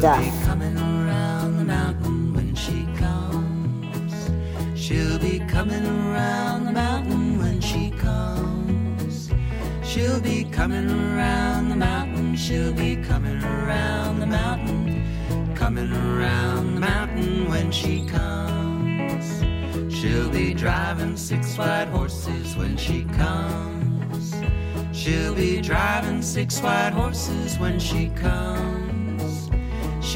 She'll be coming around the mountain when she comes. She'll be coming around the mountain when she comes. She'll be coming around the mountain. She'll be coming around the mountain. Coming around the mountain when she comes. She'll be driving six white horses when she comes. She'll be driving six white horses when she comes.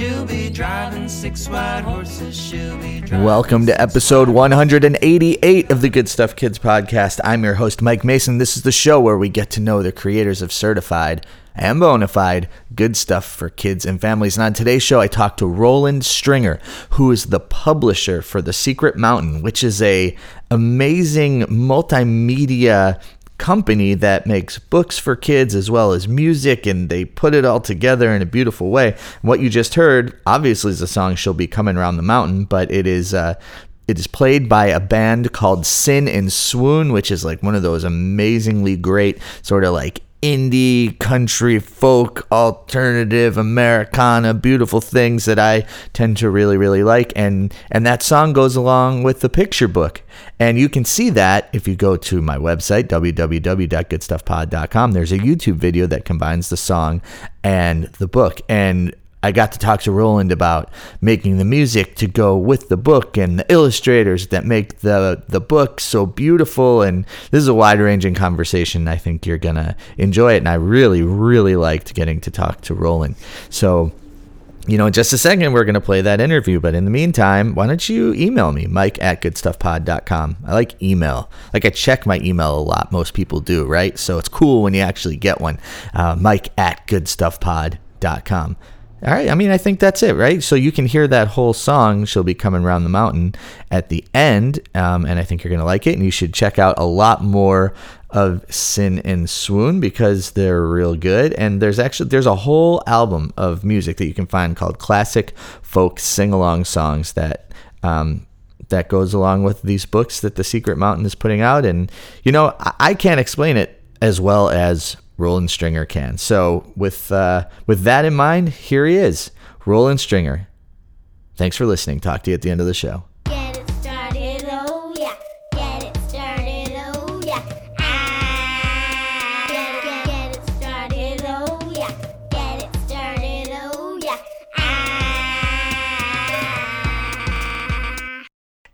She'll be driving six white horses. She'll be driving Welcome to episode 188 of the Good Stuff Kids podcast. I'm your host, Mike Mason. This is the show where we get to know the creators of certified and bona fide good stuff for kids and families. And on today's show, I talked to Roland Stringer, who is the publisher for The Secret Mountain, which is a amazing multimedia company that makes books for kids as well as music and they put it all together in a beautiful way. What you just heard obviously is a song she'll be coming around the mountain, but it is uh it is played by a band called Sin and Swoon, which is like one of those amazingly great sort of like indie country folk alternative americana beautiful things that i tend to really really like. And and that song goes along with the picture book. And you can see that if you go to my website www.goodstuffpod.com there's a youtube video that combines the song and the book. And I got to talk to Roland about making the music to go with the book and the illustrators that make the the book so beautiful. And this is a wide ranging conversation. I think you're gonna enjoy it, and I really really liked getting to talk to Roland. So. You know, in just a second, we're going to play that interview. But in the meantime, why don't you email me, mike at goodstuffpod.com? I like email. Like, I check my email a lot. Most people do, right? So it's cool when you actually get one. Uh, mike at goodstuffpod.com. All right. I mean, I think that's it, right? So you can hear that whole song, She'll Be Coming Round the Mountain, at the end. Um, and I think you're going to like it. And you should check out a lot more of Sin and Swoon because they're real good. And there's actually there's a whole album of music that you can find called Classic Folk Sing Along Songs that um, that goes along with these books that the Secret Mountain is putting out. And you know, I, I can't explain it as well as Roland Stringer can. So with uh, with that in mind, here he is, Roland Stringer. Thanks for listening. Talk to you at the end of the show. Get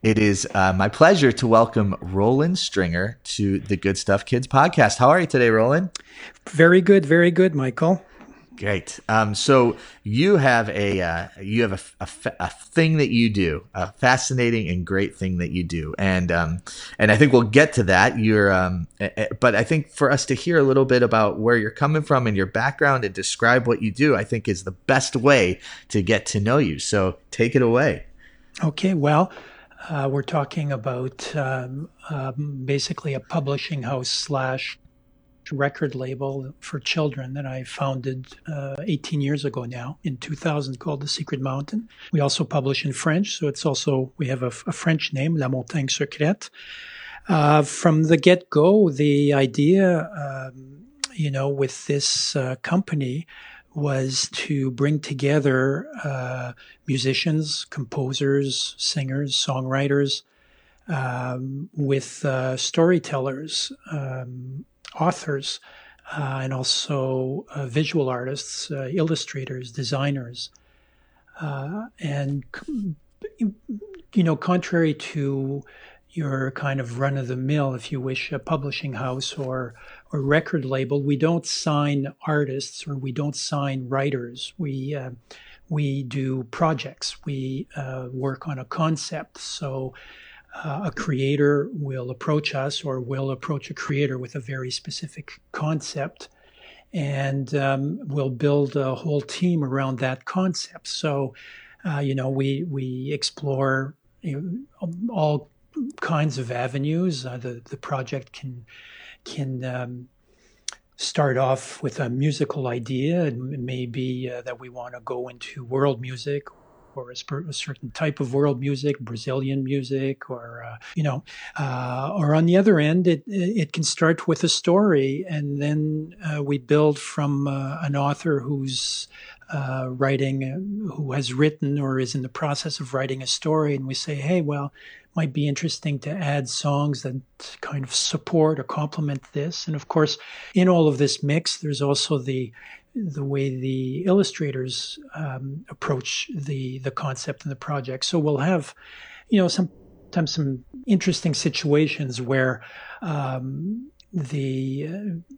It is uh, my pleasure to welcome Roland Stringer to the Good Stuff Kids podcast. How are you today, Roland? Very good, very good, Michael. Great. Um, so you have a uh, you have a, a, a thing that you do, a fascinating and great thing that you do, and um, and I think we'll get to that. You're, um, but I think for us to hear a little bit about where you're coming from and your background and describe what you do, I think is the best way to get to know you. So take it away. Okay, well, uh, we're talking about um, um, basically a publishing house slash record label for children that I founded uh, 18 years ago now in 2000 called The Secret Mountain. We also publish in French, so it's also, we have a, a French name, La Montagne Secrète. Uh, from the get go, the idea, um, you know, with this uh, company was to bring together uh, musicians, composers, singers, songwriters, um, with uh, storytellers, um, authors, uh, and also uh, visual artists, uh, illustrators, designers. Uh, and, you know, contrary to your kind of run of the mill, if you wish, a publishing house or or record label, we don't sign artists or we don't sign writers. We uh, we do projects. We uh, work on a concept. So uh, a creator will approach us or will approach a creator with a very specific concept, and um, we'll build a whole team around that concept. So, uh, you know, we we explore you know, all kinds of avenues. Uh, the the project can can um, start off with a musical idea, it may be uh, that we want to go into world music or a, a, certain type of world music, Brazilian music, or uh, you know, uh, or on the other end, it it can start with a story, and then uh, we build from uh, an author who's uh, writing, uh, who has written or is in the process of writing a story, and we say, hey, well, it might be interesting to add songs that kind of support or complement this. And of course, in all of this mix, there's also the the way the illustrators um, approach the the concept and the project. So we'll have, you know, sometimes some interesting situations where um, the uh,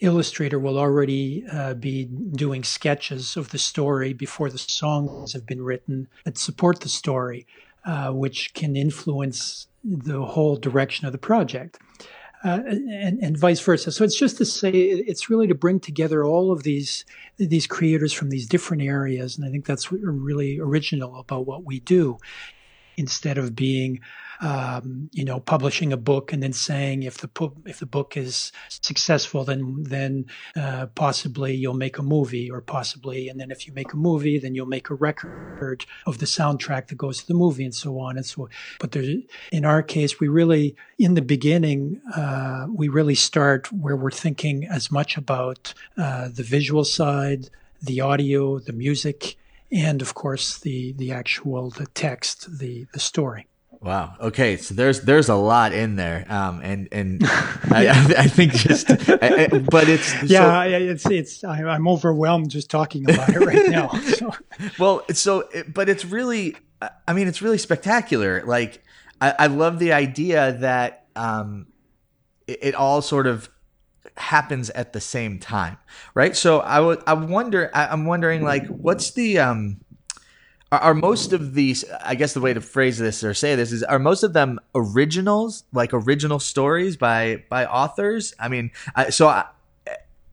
illustrator will already uh, be doing sketches of the story before the songs have been written that support the story, uh, which can influence the whole direction of the project uh, and, and vice versa. So it's just to say it's really to bring together all of these these creators from these different areas, and I think that's really original about what we do. Instead of being um, you know, publishing a book and then saying if the if the book is successful, then then uh, possibly you'll make a movie, or possibly, and then if you make a movie, then you'll make a record of the soundtrack that goes to the movie, and so on and so. But there's, in our case, we really, in the beginning, uh, we really start where we're thinking as much about uh, the visual side, the audio, the music, and of course the the actual the text, the the story. Wow. Okay. So there's there's a lot in there, um, and and I, I, think just, I, but it's yeah, so, it's it's I, am overwhelmed just talking about it right now. So. well, so but it's really, I mean, it's really spectacular. Like I, I love the idea that um, it, it all sort of happens at the same time, right? So I would I wonder I, I'm wondering like what's the um are, are, most of these i guess the way to phrase this or say this is are most of them originals like original stories by by authors i mean I, so I,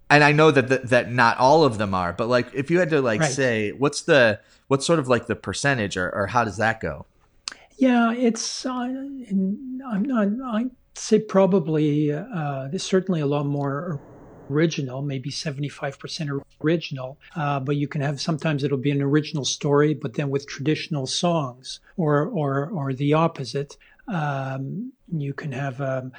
and i know that the, that not all of them are but like if you had to like right. say what's the what's sort of like the percentage or, or how does that go yeah it's uh, i'm not i say probably uh, there's certainly a lot more original, maybe 75% original, uh, but you can have sometimes it'll be an original story, but then with traditional songs, or or or the opposite. Um, you can have a,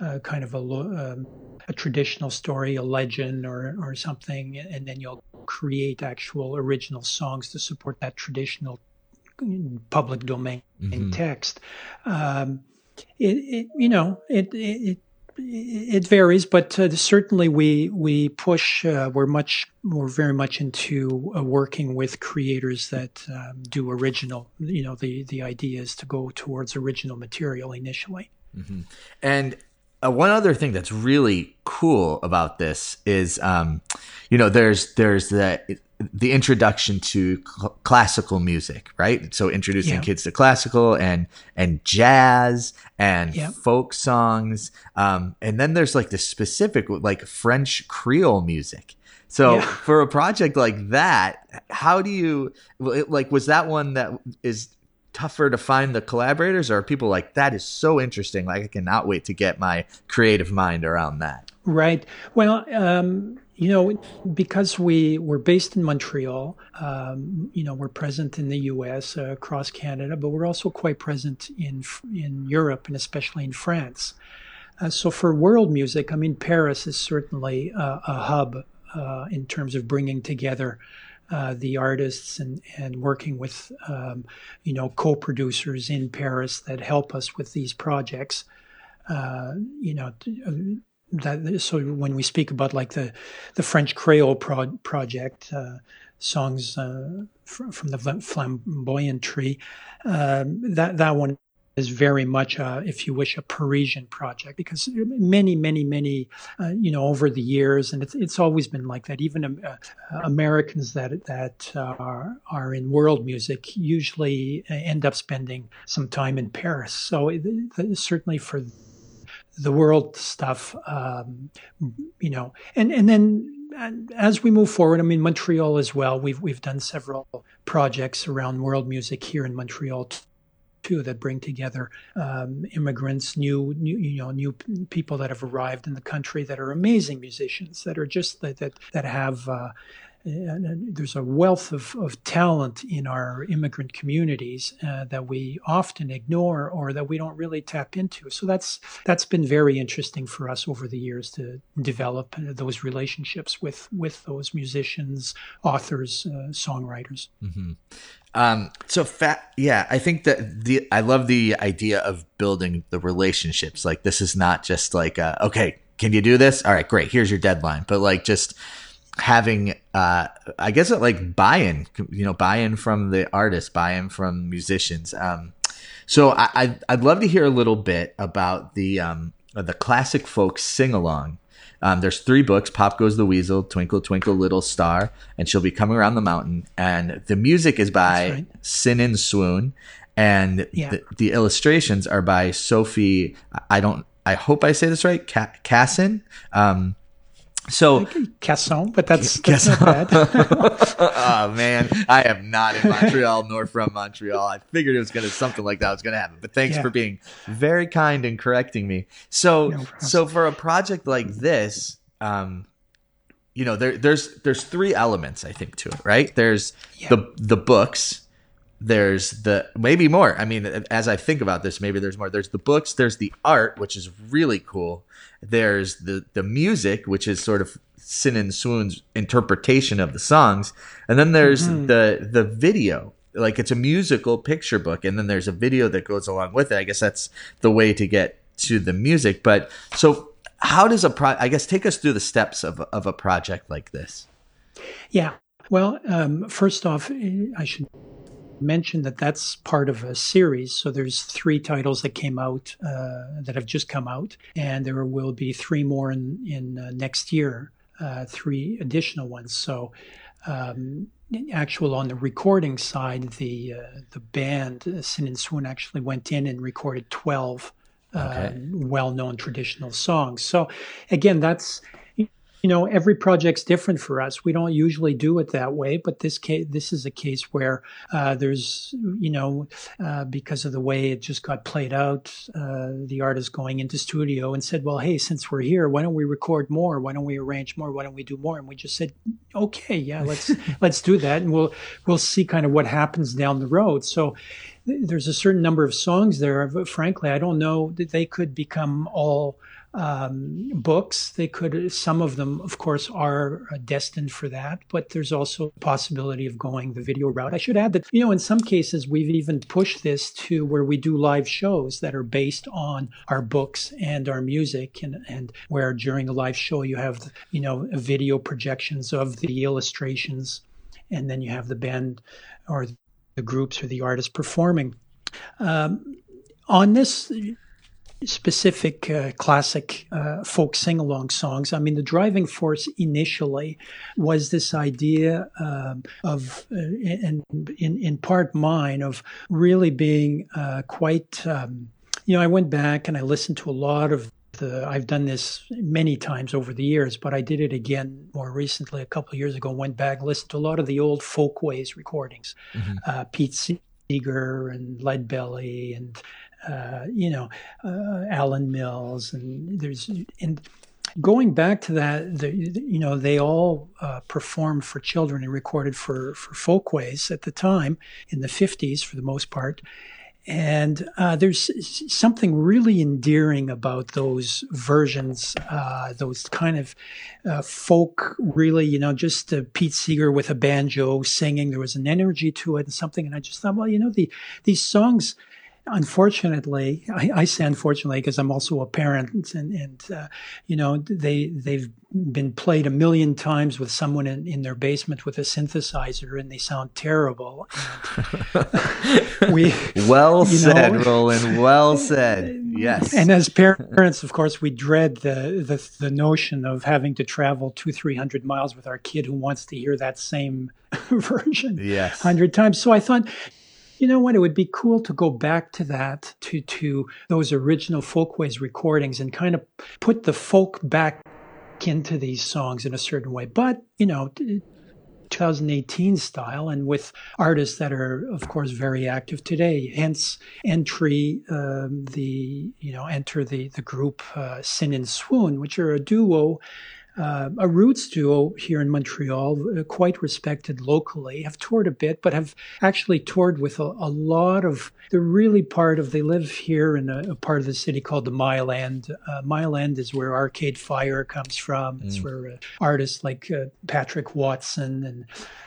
a kind of a, um, a traditional story, a legend, or or something, and then you'll create actual original songs to support that traditional public domain mm-hmm. text. Um, it, it, you know it, it it varies, but uh, certainly we we push. Uh, we're much we're very much into uh, working with creators that um, do original. You know, the the idea is to go towards original material initially. Mm-hmm. And uh, one other thing that's really cool about this is, um, you know, there's there's the the introduction to cl- classical music, right? So introducing yeah. kids to classical and and jazz and yeah. folk songs, um, and then there's like the specific like French Creole music. So yeah. for a project like that, how do you like? Was that one that is tougher to find the collaborators, or people like that is so interesting? Like I cannot wait to get my creative mind around that. Right. Well. Um you know, because we we're based in Montreal, um, you know, we're present in the U.S. Uh, across Canada, but we're also quite present in in Europe and especially in France. Uh, so for world music, I mean, Paris is certainly a, a hub uh, in terms of bringing together uh, the artists and and working with um, you know co-producers in Paris that help us with these projects. Uh, you know that so when we speak about like the the French Creole pro- project uh, songs uh, from, from the flamboyant tree um, that that one is very much a, if you wish a Parisian project because many many many uh, you know over the years and it's it's always been like that. Even um, uh, Americans that that are are in world music usually end up spending some time in Paris. So it, it, certainly for the world stuff, um, you know, and and then as we move forward, I mean Montreal as well. We've we've done several projects around world music here in Montreal too that bring together um, immigrants, new, new you know new people that have arrived in the country that are amazing musicians that are just that that, that have. Uh, and, there's a wealth of, of talent in our immigrant communities uh, that we often ignore or that we don't really tap into. So that's that's been very interesting for us over the years to develop uh, those relationships with with those musicians, authors, uh, songwriters. Um, so fat, yeah, I think that the I love the idea of building the relationships. Like this is not just like, okay, can you do this? All right, great. Here's your deadline. But like just having, uh, I guess it like buy-in, you know, buy-in from the artists, buy-in from musicians. Um, so I, I'd, I'd love to hear a little bit about the um, the classic folk sing along. Um, there's three books: "Pop Goes the Weasel," "Twinkle Twinkle Little Star," and "She'll Be Coming Around the Mountain." And the music is by right. Sin and Swoon, and Yeah. the, the illustrations are by Sophie. I don't. I hope I say this right. Ca- Cassin. Um, so Casson, but that's, that's not bad. oh man, I am not in Montreal nor from Montreal. I figured it was gonna something like that was gonna happen. But thanks Yeah. for being very kind and correcting me. So No so for a project like this, um, you know, there there's there's three elements I think to it, right? There's Yeah. the the books. There's the maybe more. I mean, as I think about this, maybe there's more. There's the books. There's the art, which is really cool. There's the the music, which is sort of Sin and Swoon's interpretation of the songs, and then there's the the video. Like it's a musical picture book, and then there's a video that goes along with it. I guess that's the way to get to the music. But so, how does a pro? I guess take us through the steps of of a project like this. Yeah. Well, um, first off, I should mention that that's part of a series. So there's three titles that came out uh, that have just come out, and there will be three more in in uh, next year. Uh, three additional ones. So. Um, actual on the recording side, the uh, the band uh, Sin and Swoon actually went in and recorded twelve uh, Okay. well-known traditional songs. So again, that's you know every project's different for us. We don't usually do it that way but this case this is a case where uh, there's you know uh, because of the way it just got played out uh, the artist going into studio and said well hey since we're here why don't we record more? Why don't we arrange more? Why don't we do more? And we just said okay yeah let's let's do that and we'll we'll see kind of what happens down the road. So there's a certain number of songs there but frankly i don't know that they could become all um, books. They could, some of them, of course, are uh, destined for that, but there's also possibility of going the video route. I should add that, you know, in some cases, we've even pushed this to where we do live shows that are based on our books and our music, and, and where during a live show you have, you know, video projections of the illustrations, and then you have the band or the groups or the artists performing. Um, on this specific uh, classic uh, folk sing-along songs. I mean, the driving force initially was this idea um, of, uh, and in in part mine, of really being uh, quite. Um, you know, I went back and I listened to a lot of the. I've done this many times over the years, but I did it again more recently, a couple of years ago. Went back, listened to a lot of the old folkways recordings, uh, Pete Seeger and Lead Belly and uh, you know, uh, Alan Mills, and there's and going back to that, the, you know, they all uh, performed for children and recorded for for folkways at the time in the '50s for the most part. And uh, there's something really endearing about those versions, uh, those kind of uh, folk, really, you know, just uh, Pete Seeger with a banjo singing. There was an energy to it and something. And I just thought, well, you know, the these songs unfortunately, I, I say unfortunately because I'm also a parent, and, and uh, you know they they've been played a million times with someone in, in their basement with a synthesizer, and they sound terrible. We Well said, know? Roland. Well said. Yes. and as parents, of course, we dread the, the the notion of having to travel two three hundred miles with our kid who wants to hear that same version yes. hundred times. So I thought, you know what, it would be cool to go back to that, to to those original folkways recordings, and kind of put the folk back into these songs in a certain way. But you know. 2018 style and with artists that are of course very active today hence entry um, the you know enter the the group uh, sin and swoon which are a duo uh, a roots duo here in Montreal, uh, quite respected locally, have toured a bit, but have actually toured with a, a lot of. They're really part of. They live here in a, a part of the city called the Mile End. Uh, Mile End is where Arcade Fire comes from. It's where uh, artists like uh, Patrick Watson and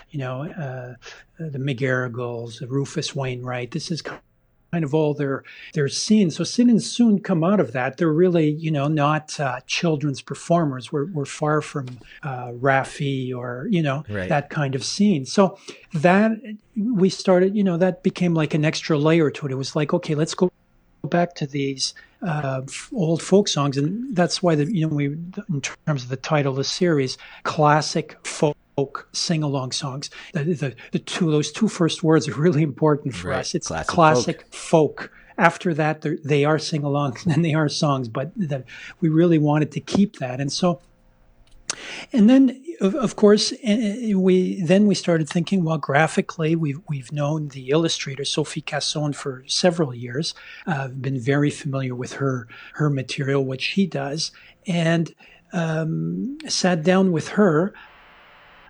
you know uh, the McGarrigles, Rufus Wainwright. This is kind of all their their scenes. So Sin and Swoon come out of that. They're really you know not uh, children's performers. We're we're far from uh, Raffi or you know Right. that kind of scene. So that we started. You know that became like an extra layer to it. It was like okay, let's go back to these uh, old folk songs, and that's why the you know we in terms of the title of the series, classic folk sing along songs. The, the the two those two first words are really important for Right, us. It's classic classic, folk. After that, they're- sing alongs and they are songs, but the, we really wanted to keep that, and so and then of, of course eh, we then we started thinking well graphically we've we've known the illustrator Sophie Casson for several years uh, I've been very familiar with her her material what she does and um, sat down with her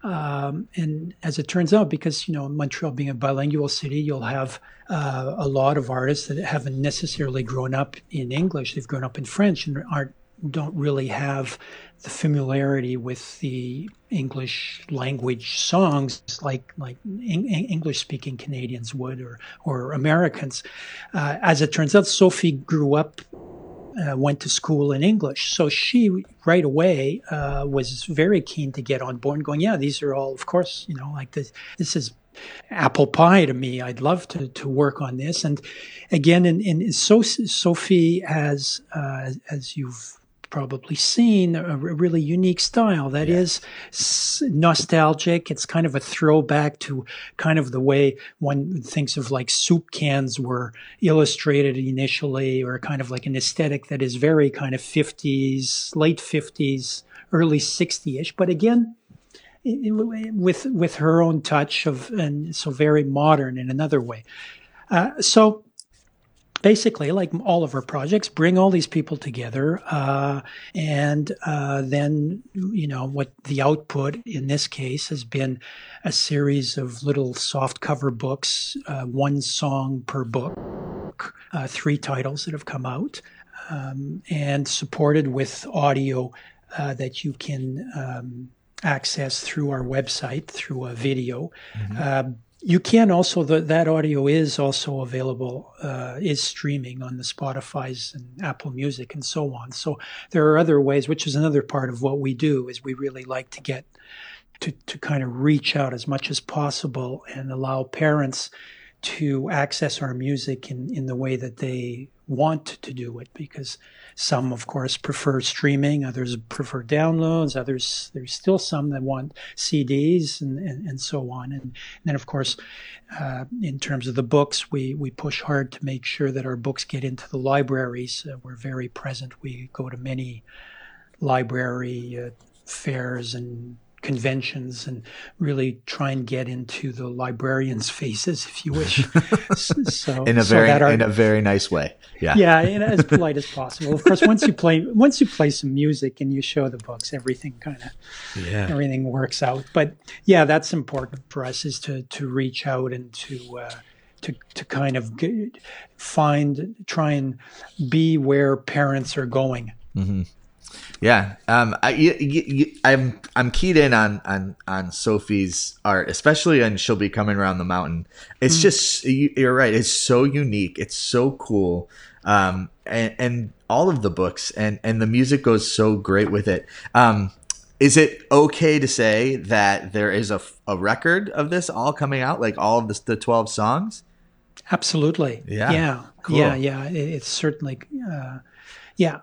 um, and as it turns out, because you know Montreal being a bilingual city, you'll have uh, a lot of artists that haven't necessarily grown up in English; they've grown up in French and aren't don't really have the familiarity with the English language songs like like English speaking Canadians would or or Americans. Uh, as it turns out, Sophie grew up uh, went to school in English. So she right away uh, was very keen to get on board going, yeah, these are all, of course, you know, like this, this is apple pie to me. I'd love to, to work on this. And again, in, in so, Sophie has, uh, as you've probably seen a really unique style that is nostalgic. It's kind of a throwback to kind of the way one thinks of like soup cans were illustrated initially, or kind of like an aesthetic that is very kind of 50s, late 50s, early 60ish. But again, with with her own touch of and so very modern in another way. Uh, so basically, like all of our projects, bring all these people together, uh, and uh, then you know what the output in this case has been a series of little soft cover books, uh, one song per book, uh, three titles that have come out, um, and supported with audio uh, that you can. Um, access through our website through a video mm-hmm. You can also the, that audio is also available uh, is streaming on the Spotify's and Apple Music and so on. So there are other ways, which is another part of what we do. Is we really like to get to to kind of reach out as much as possible and allow parents to access our music in in the way that they want to do it because some of course prefer streaming others prefer downloads others there's still some that want cds and, and, and so on. And, and, then of course uh, in terms of the books we, we push hard to make sure that our books get into the libraries. Uh, we're very present. We go to many library uh, fairs and conventions and really try and get into the librarians' faces, if you wish. so in a so very our, in a very nice way. Yeah, yeah, in as polite as possible. Of course, once you play once you play some music and you show the books, everything kind of yeah everything works out. But yeah, that's important for us is to to reach out and to. Uh, to, to kind of get, find try and be where parents are going mm-hmm. Yeah, um, I, you, I'm I'm keyed in on on on Sophie's art, especially when she'll be coming around the mountain. It's mm. just you, are right. It's so unique. It's so cool, um, and, and all of the books and and the music goes so great with it. Um, is it okay to say that there is a, a record of this all coming out, like all of this, the twelve songs? Absolutely. Yeah. Yeah. Cool. Yeah. Yeah. It, it's certainly. Uh, yeah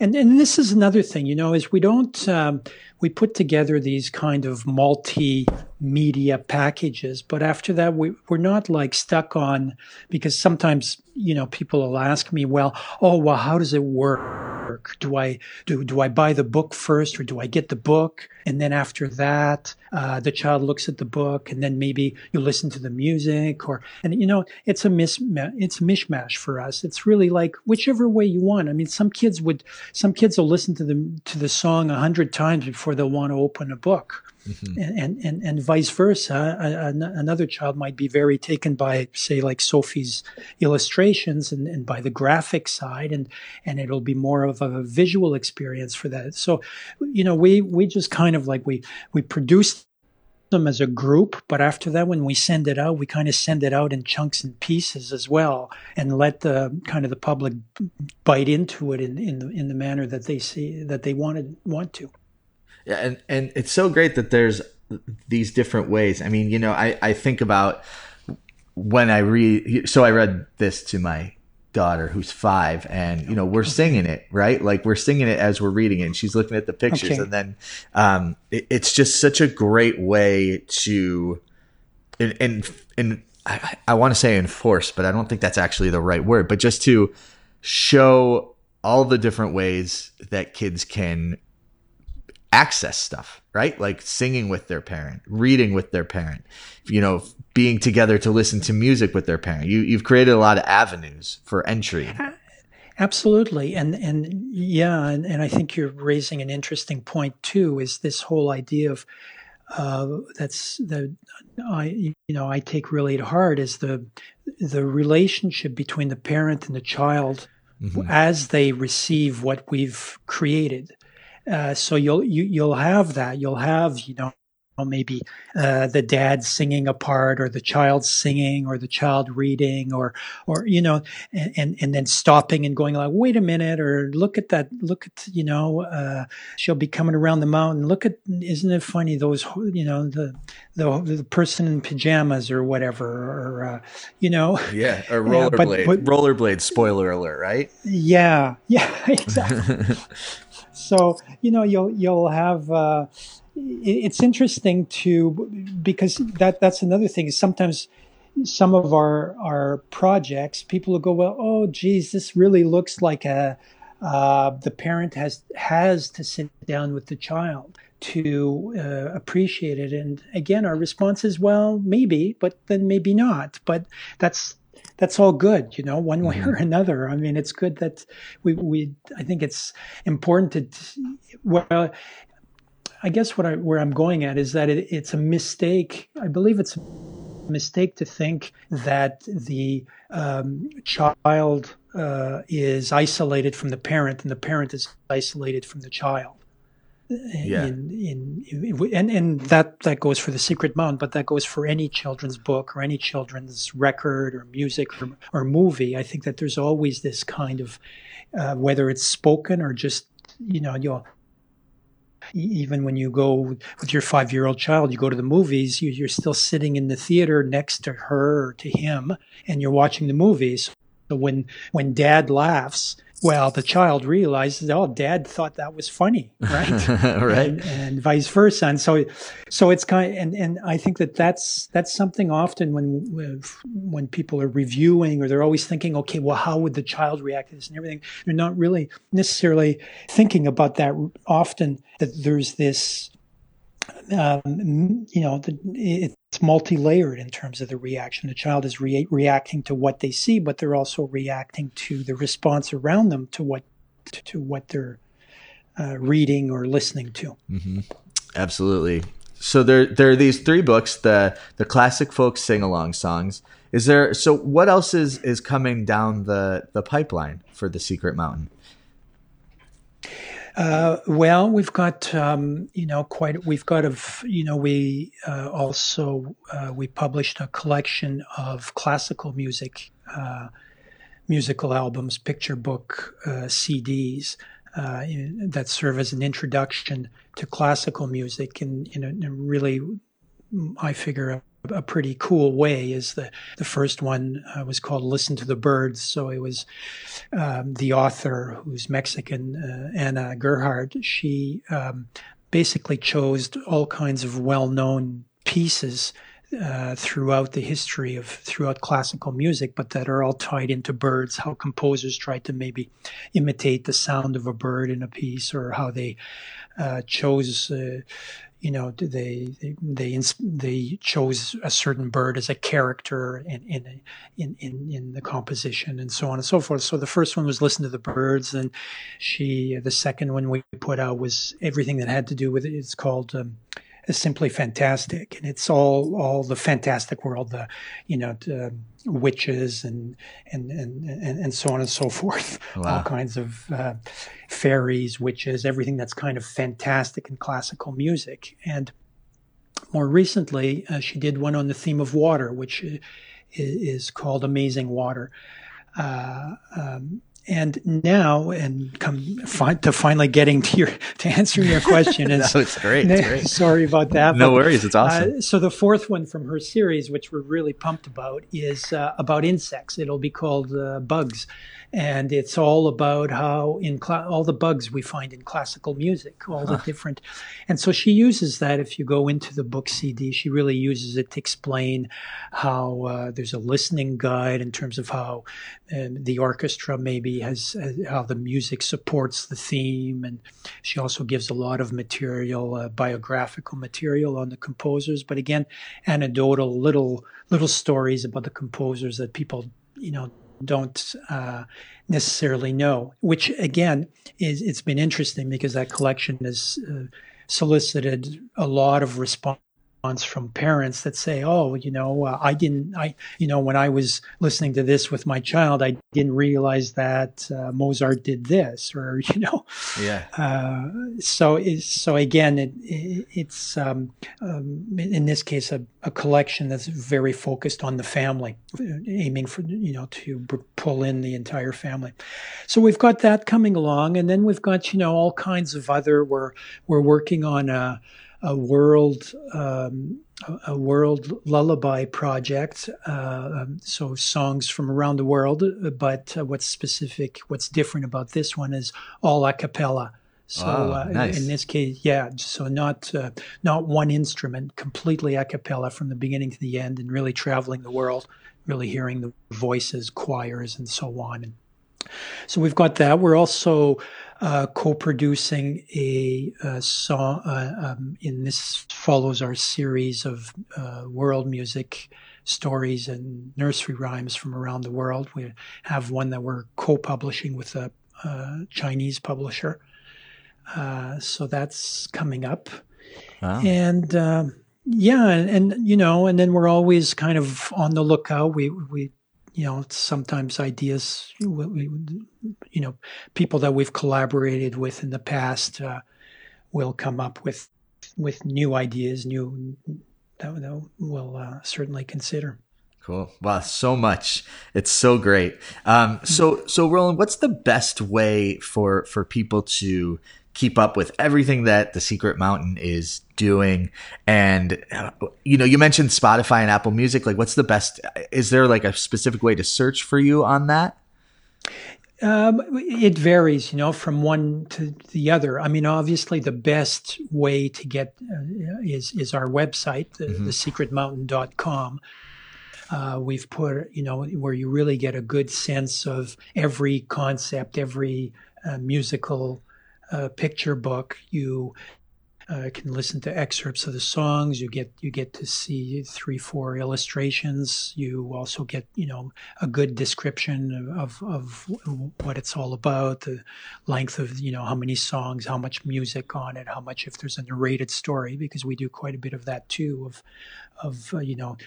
and and this is another thing, you know, is we don't um, we put together these kind of multimedia packages, but after that we we're not like stuck on because sometimes you know people will ask me, well, oh well, how does it work? Work? Do I do do I buy the book first, or do I get the book and then after that uh, the child looks at the book and then maybe you listen to the music or and you know it's a mis it's a mishmash for us. It's really like whichever way you want. I mean, some kids would some kids will listen to the to the song a hundred times before they'll want to open a book. Mm-hmm. And, and, and vice versa. another child might be very taken by, say, like Sophie's illustrations and, and by the graphic side, and, and it'll be more of a visual experience for that. So, you know, we, we just kind of like we, we produce them as a group, but after that, when we send it out, we kind of send it out in chunks and pieces as well, and let the kind of the public bite into it in in the, in the manner that they see that they wanted want to. Yeah, and and it's so great that there's these different ways. I mean, you know, I I think about when I read. So I read this to my daughter who's five and you know we're singing it right like we're singing it as we're reading it and she's looking at the pictures okay. and then um it, it's just such a great way to and and, and i, I want to say enforce but i don't think that's actually the right word but just to show all the different ways that kids can access stuff, right? Like singing with their parent, reading with their parent, you know, being together to listen to music with their parent. You you've created a lot of avenues for entry. Absolutely. And and yeah, and, and I think you're raising an interesting point too, is this whole idea of uh, that's the I you know I take really to heart is the the relationship between the parent and the child mm-hmm. as they receive what we've created. Uh, so you'll you, will you will have that. You'll have you know maybe uh, the dad singing a part or the child singing or the child reading or or you know and, and, and then stopping and going like wait a minute or look at that look at you know uh, she'll be coming around the mountain. Look at isn't it funny those you know the the, the person in pajamas or whatever or uh, you know? Yeah or rollerblade. yeah, rollerblade spoiler alert right? Yeah yeah exactly. So you know you'll you'll have uh, it's interesting to because that that's another thing is sometimes some of our our projects people will go well oh geez this really looks like a uh, the parent has has to sit down with the child to uh, appreciate it and again our response is well maybe but then maybe not but that's that's all good, you know, one way mm-hmm. or another. I mean, it's good that we, we, I think it's important to, well, I guess what I, where I'm going at is that it, it's a mistake. I believe it's a mistake to think that the um, child uh, is isolated from the parent and the parent is isolated from the child yeah. in, in, in, and and that that goes for the secret mountain but that goes for any children's book or any children's record or music or, or movie i think that there's always this kind of uh, whether it's spoken or just you know you'll even when you go with your five year old child, you go to the movies, you, are still sitting in the theater next to her or to him, and you're watching the movies. So when when dad laughs, well, the child realizes, oh, dad thought that was funny, right? right. And, and, vice versa. And so, so it's kind of, and, and I think that that's, that's something often when, when people are reviewing or they're always thinking, okay, well, how would the child react to this and everything? They're not really necessarily thinking about that often that there's this, um, you know, the, it's multi-layered in terms of the reaction. The child is re- reacting to what they see, but they're also reacting to the response around them to what to, what they're uh, reading or listening to. Mm-hmm. Absolutely. So there, there are these three books: the the classic folk sing along songs. Is there? So what else is is coming down the the pipeline for the Secret Mountain? Uh, well, we've got um, you know quite we've got a you know we uh, also uh, we published a collection of classical music uh, musical albums, picture book uh, CDs uh, that serve as an introduction to classical music. In in a, in a really I figure a pretty cool way is the the first one uh, was called listen to the birds so it was um, the author who's mexican uh, Ana Gerhard she um, basically chose all kinds of well-known pieces uh, throughout the history of throughout classical music, but that are all tied into birds. How composers tried to maybe imitate the sound of a bird in a piece, or how they uh, chose. Uh, you know, they they they, they chose a certain bird as a character in, in in in in the composition, and so on and so forth. So the first one was listen to the birds, and she. The second one we put out was everything that had to do with it. It's called. Um, is simply fantastic, and it's all all the fantastic world, the you know the witches and and and and, and so on and so forth, wow. all kinds of uh, fairies, witches, everything that's kind of fantastic in classical music. And more recently, uh, she did one on the theme of water, which is, is called Amazing Water. Uh, um, and now and come fi- to finally getting to your to answer your question is no, it's great, it's great. sorry about that no but, worries it's awesome. uh, so the fourth one from her series which we're really pumped about is uh, about insects. It'll be called uh, bugs and it's all about how in cl- all the bugs we find in classical music, all the different, and so she uses that. If you go into the book CD, she really uses it to explain how uh, there's a listening guide in terms of how um, the orchestra maybe has uh, how the music supports the theme, and she also gives a lot of material, uh, biographical material on the composers, but again, anecdotal little little stories about the composers that people you know don't uh, necessarily know. Which again is it's been interesting because that collection has uh, solicited a lot of response from parents that say, "Oh, you know, uh, I didn't, I, you know, when I was listening to this with my child, I didn't realize that uh, Mozart did this," or you know, yeah. Uh, so, so again, it, it it's um, um, in this case a, a, collection that's very focused on the family, aiming for you know to pull in the entire family. So we've got that coming along, and then we've got you know all kinds of other. We're we're working on a a world um, a world lullaby project. Uh, um, so songs from around the world, but uh, what's specific, what's different about this one is all a cappella. So wow, uh, nice. in this case, yeah, so not uh, not one instrument, completely a cappella from the beginning to the end, and really traveling the world, really hearing the voices, choirs, and so on. And so we've got that. We're also uh, co-producing a, a song. Uh, um, in this follows our series of uh, world music stories and nursery rhymes from around the world. We have one that we're co-publishing with a, a Chinese publisher. Uh, so that's coming up, wow. and um, yeah, and, and, you know, and then we're always kind of on the lookout. We we you know, sometimes ideas, you know, people that we've collaborated with in the past uh, will come up with with new ideas, new that, that we'll uh, certainly consider. Cool. Wow, so much. It's so great. Um, so, so Roland, what's the best way for for people to keep up with everything that the Secret Mountain is doing. And, you know, you mentioned Spotify and Apple Music. Like, what's the best? Is there like a specific way to search for you on that? Um, it varies, you know, from one to the other. I mean, obviously, the best way to get uh, is is our website, the, mm-hmm. thesecretmountain.com. Uh, we've put, you know, where you really get a good sense of every concept, every uh, musical uh, picture book. You uh, can listen to excerpts of the songs. You get you get to see three, four illustrations. You also get you know a good description of of what it's all about, the length of you know how many songs, how much music on it, how much if there's a narrated story, because we do quite a bit of that too. Of of uh, you know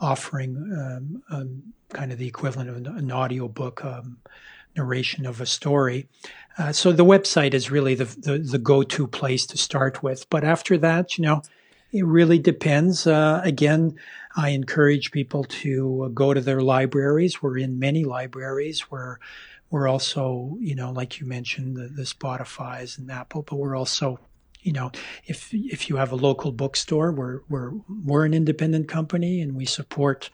offering um, um, kind of the equivalent of an, an audio book. Um, narration of a story. Uh, so the website is really the, the, the go-to place to start with. But after that, you know, it really depends. Uh, again, I encourage people to go to their libraries. We're in many libraries. We're we're also, you know, like you mentioned, the, the Spotify's and Apple, but we're also you know, if if you have a local bookstore, we're we're we're an independent company and we support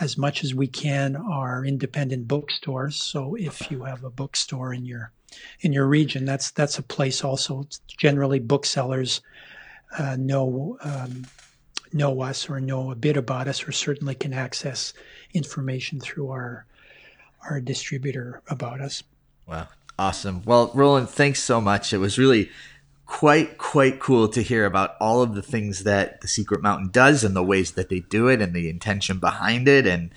as much as we can are independent bookstores. So if you have a bookstore in your in your region, that's that's a place also. Generally, booksellers uh, know um, know us or know a bit about us, or certainly can access information through our our distributor about us. Wow. Awesome. Well, Roland, thanks so much. It was really quite quite cool to hear about all of the things that the secret mountain does and the ways that they do it and the intention behind it and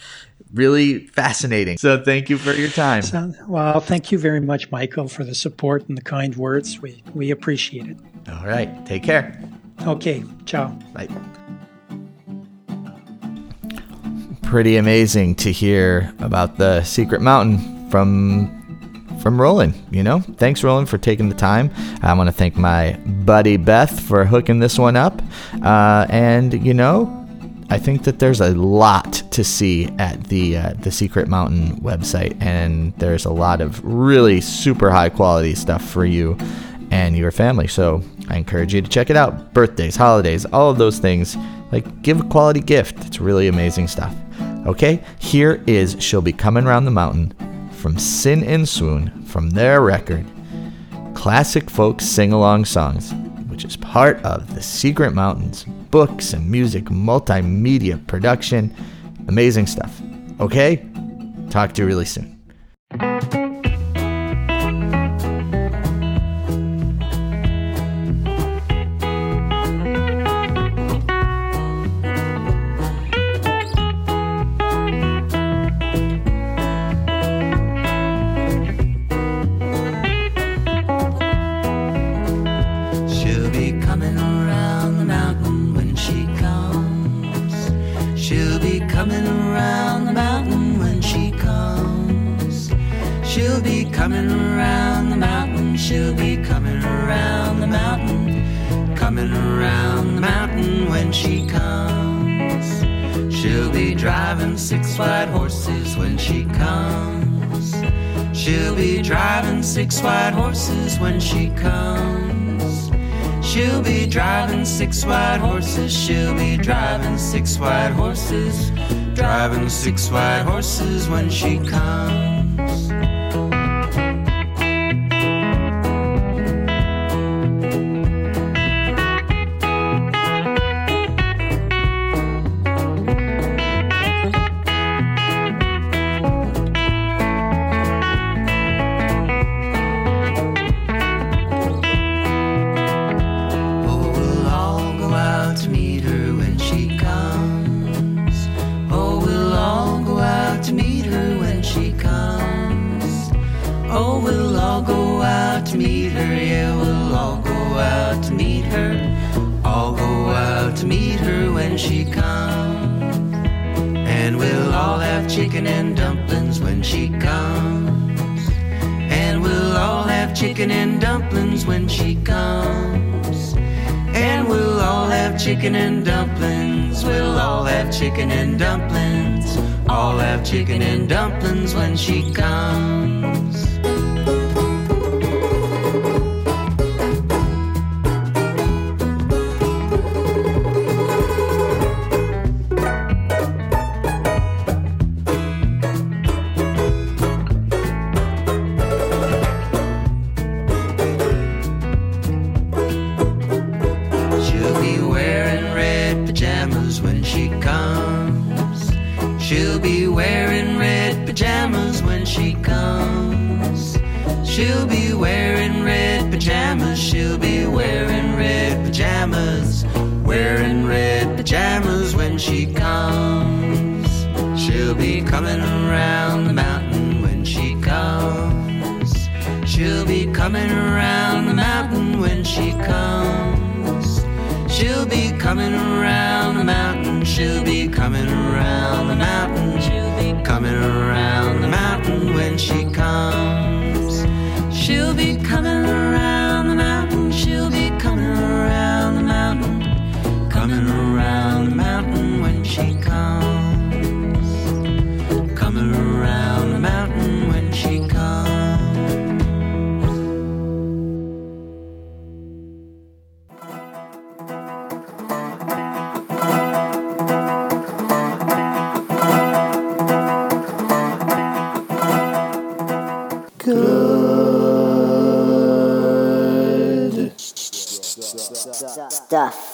really fascinating so thank you for your time So, well, thank you very much, Michael, for the support and the kind words. We we appreciate it. all right take care Okay, ciao. Bye. Pretty amazing to hear about the secret mountain from from Roland. You know, thanks Roland for taking the time. I want to thank my buddy Beth for hooking this one up. Uh, and you know, I think that there's a lot to see at the uh, the Secret Mountain website, and there's a lot of really super high quality stuff for you and your family. So I encourage you to check it out. Birthdays, holidays, all of those things. Like, give a quality gift. It's really amazing stuff. Okay, here is She'll Be Coming Round the Mountain from Sin and Swoon from their record, Classic Folk Sing Along Songs, which is part of the Secret Mountains books and music multimedia production. Amazing stuff. Okay, talk to you really soon. She'll be coming around the mountain when she comes. She'll be coming around the mountain. She'll be coming around the mountain. Coming around the mountain when she comes. She'll be driving six white horses when she comes. She'll be driving six white horses when she comes. She'll be driving six white horses. She'll be driving six white horses. Driving six white horses when she comes. When she comes. And we'll all have chicken and dumplings when she comes. And we'll all have chicken and dumplings when she comes. And we'll all have chicken and dumplings. We'll all have chicken and dumplings. All have chicken and dumplings when she comes. She'll be wearing red pajamas. Wearing red pajamas when she comes. She'll be coming around the mountain when she comes. She'll be coming around the mountain when she comes. She'll be coming around the mountain. She'll be coming around the mountain. She'll be coming around the mountain when she comes. She'll be coming around Coming around the mountain when she comes. Coming around the mountain when she comes. Good stuff.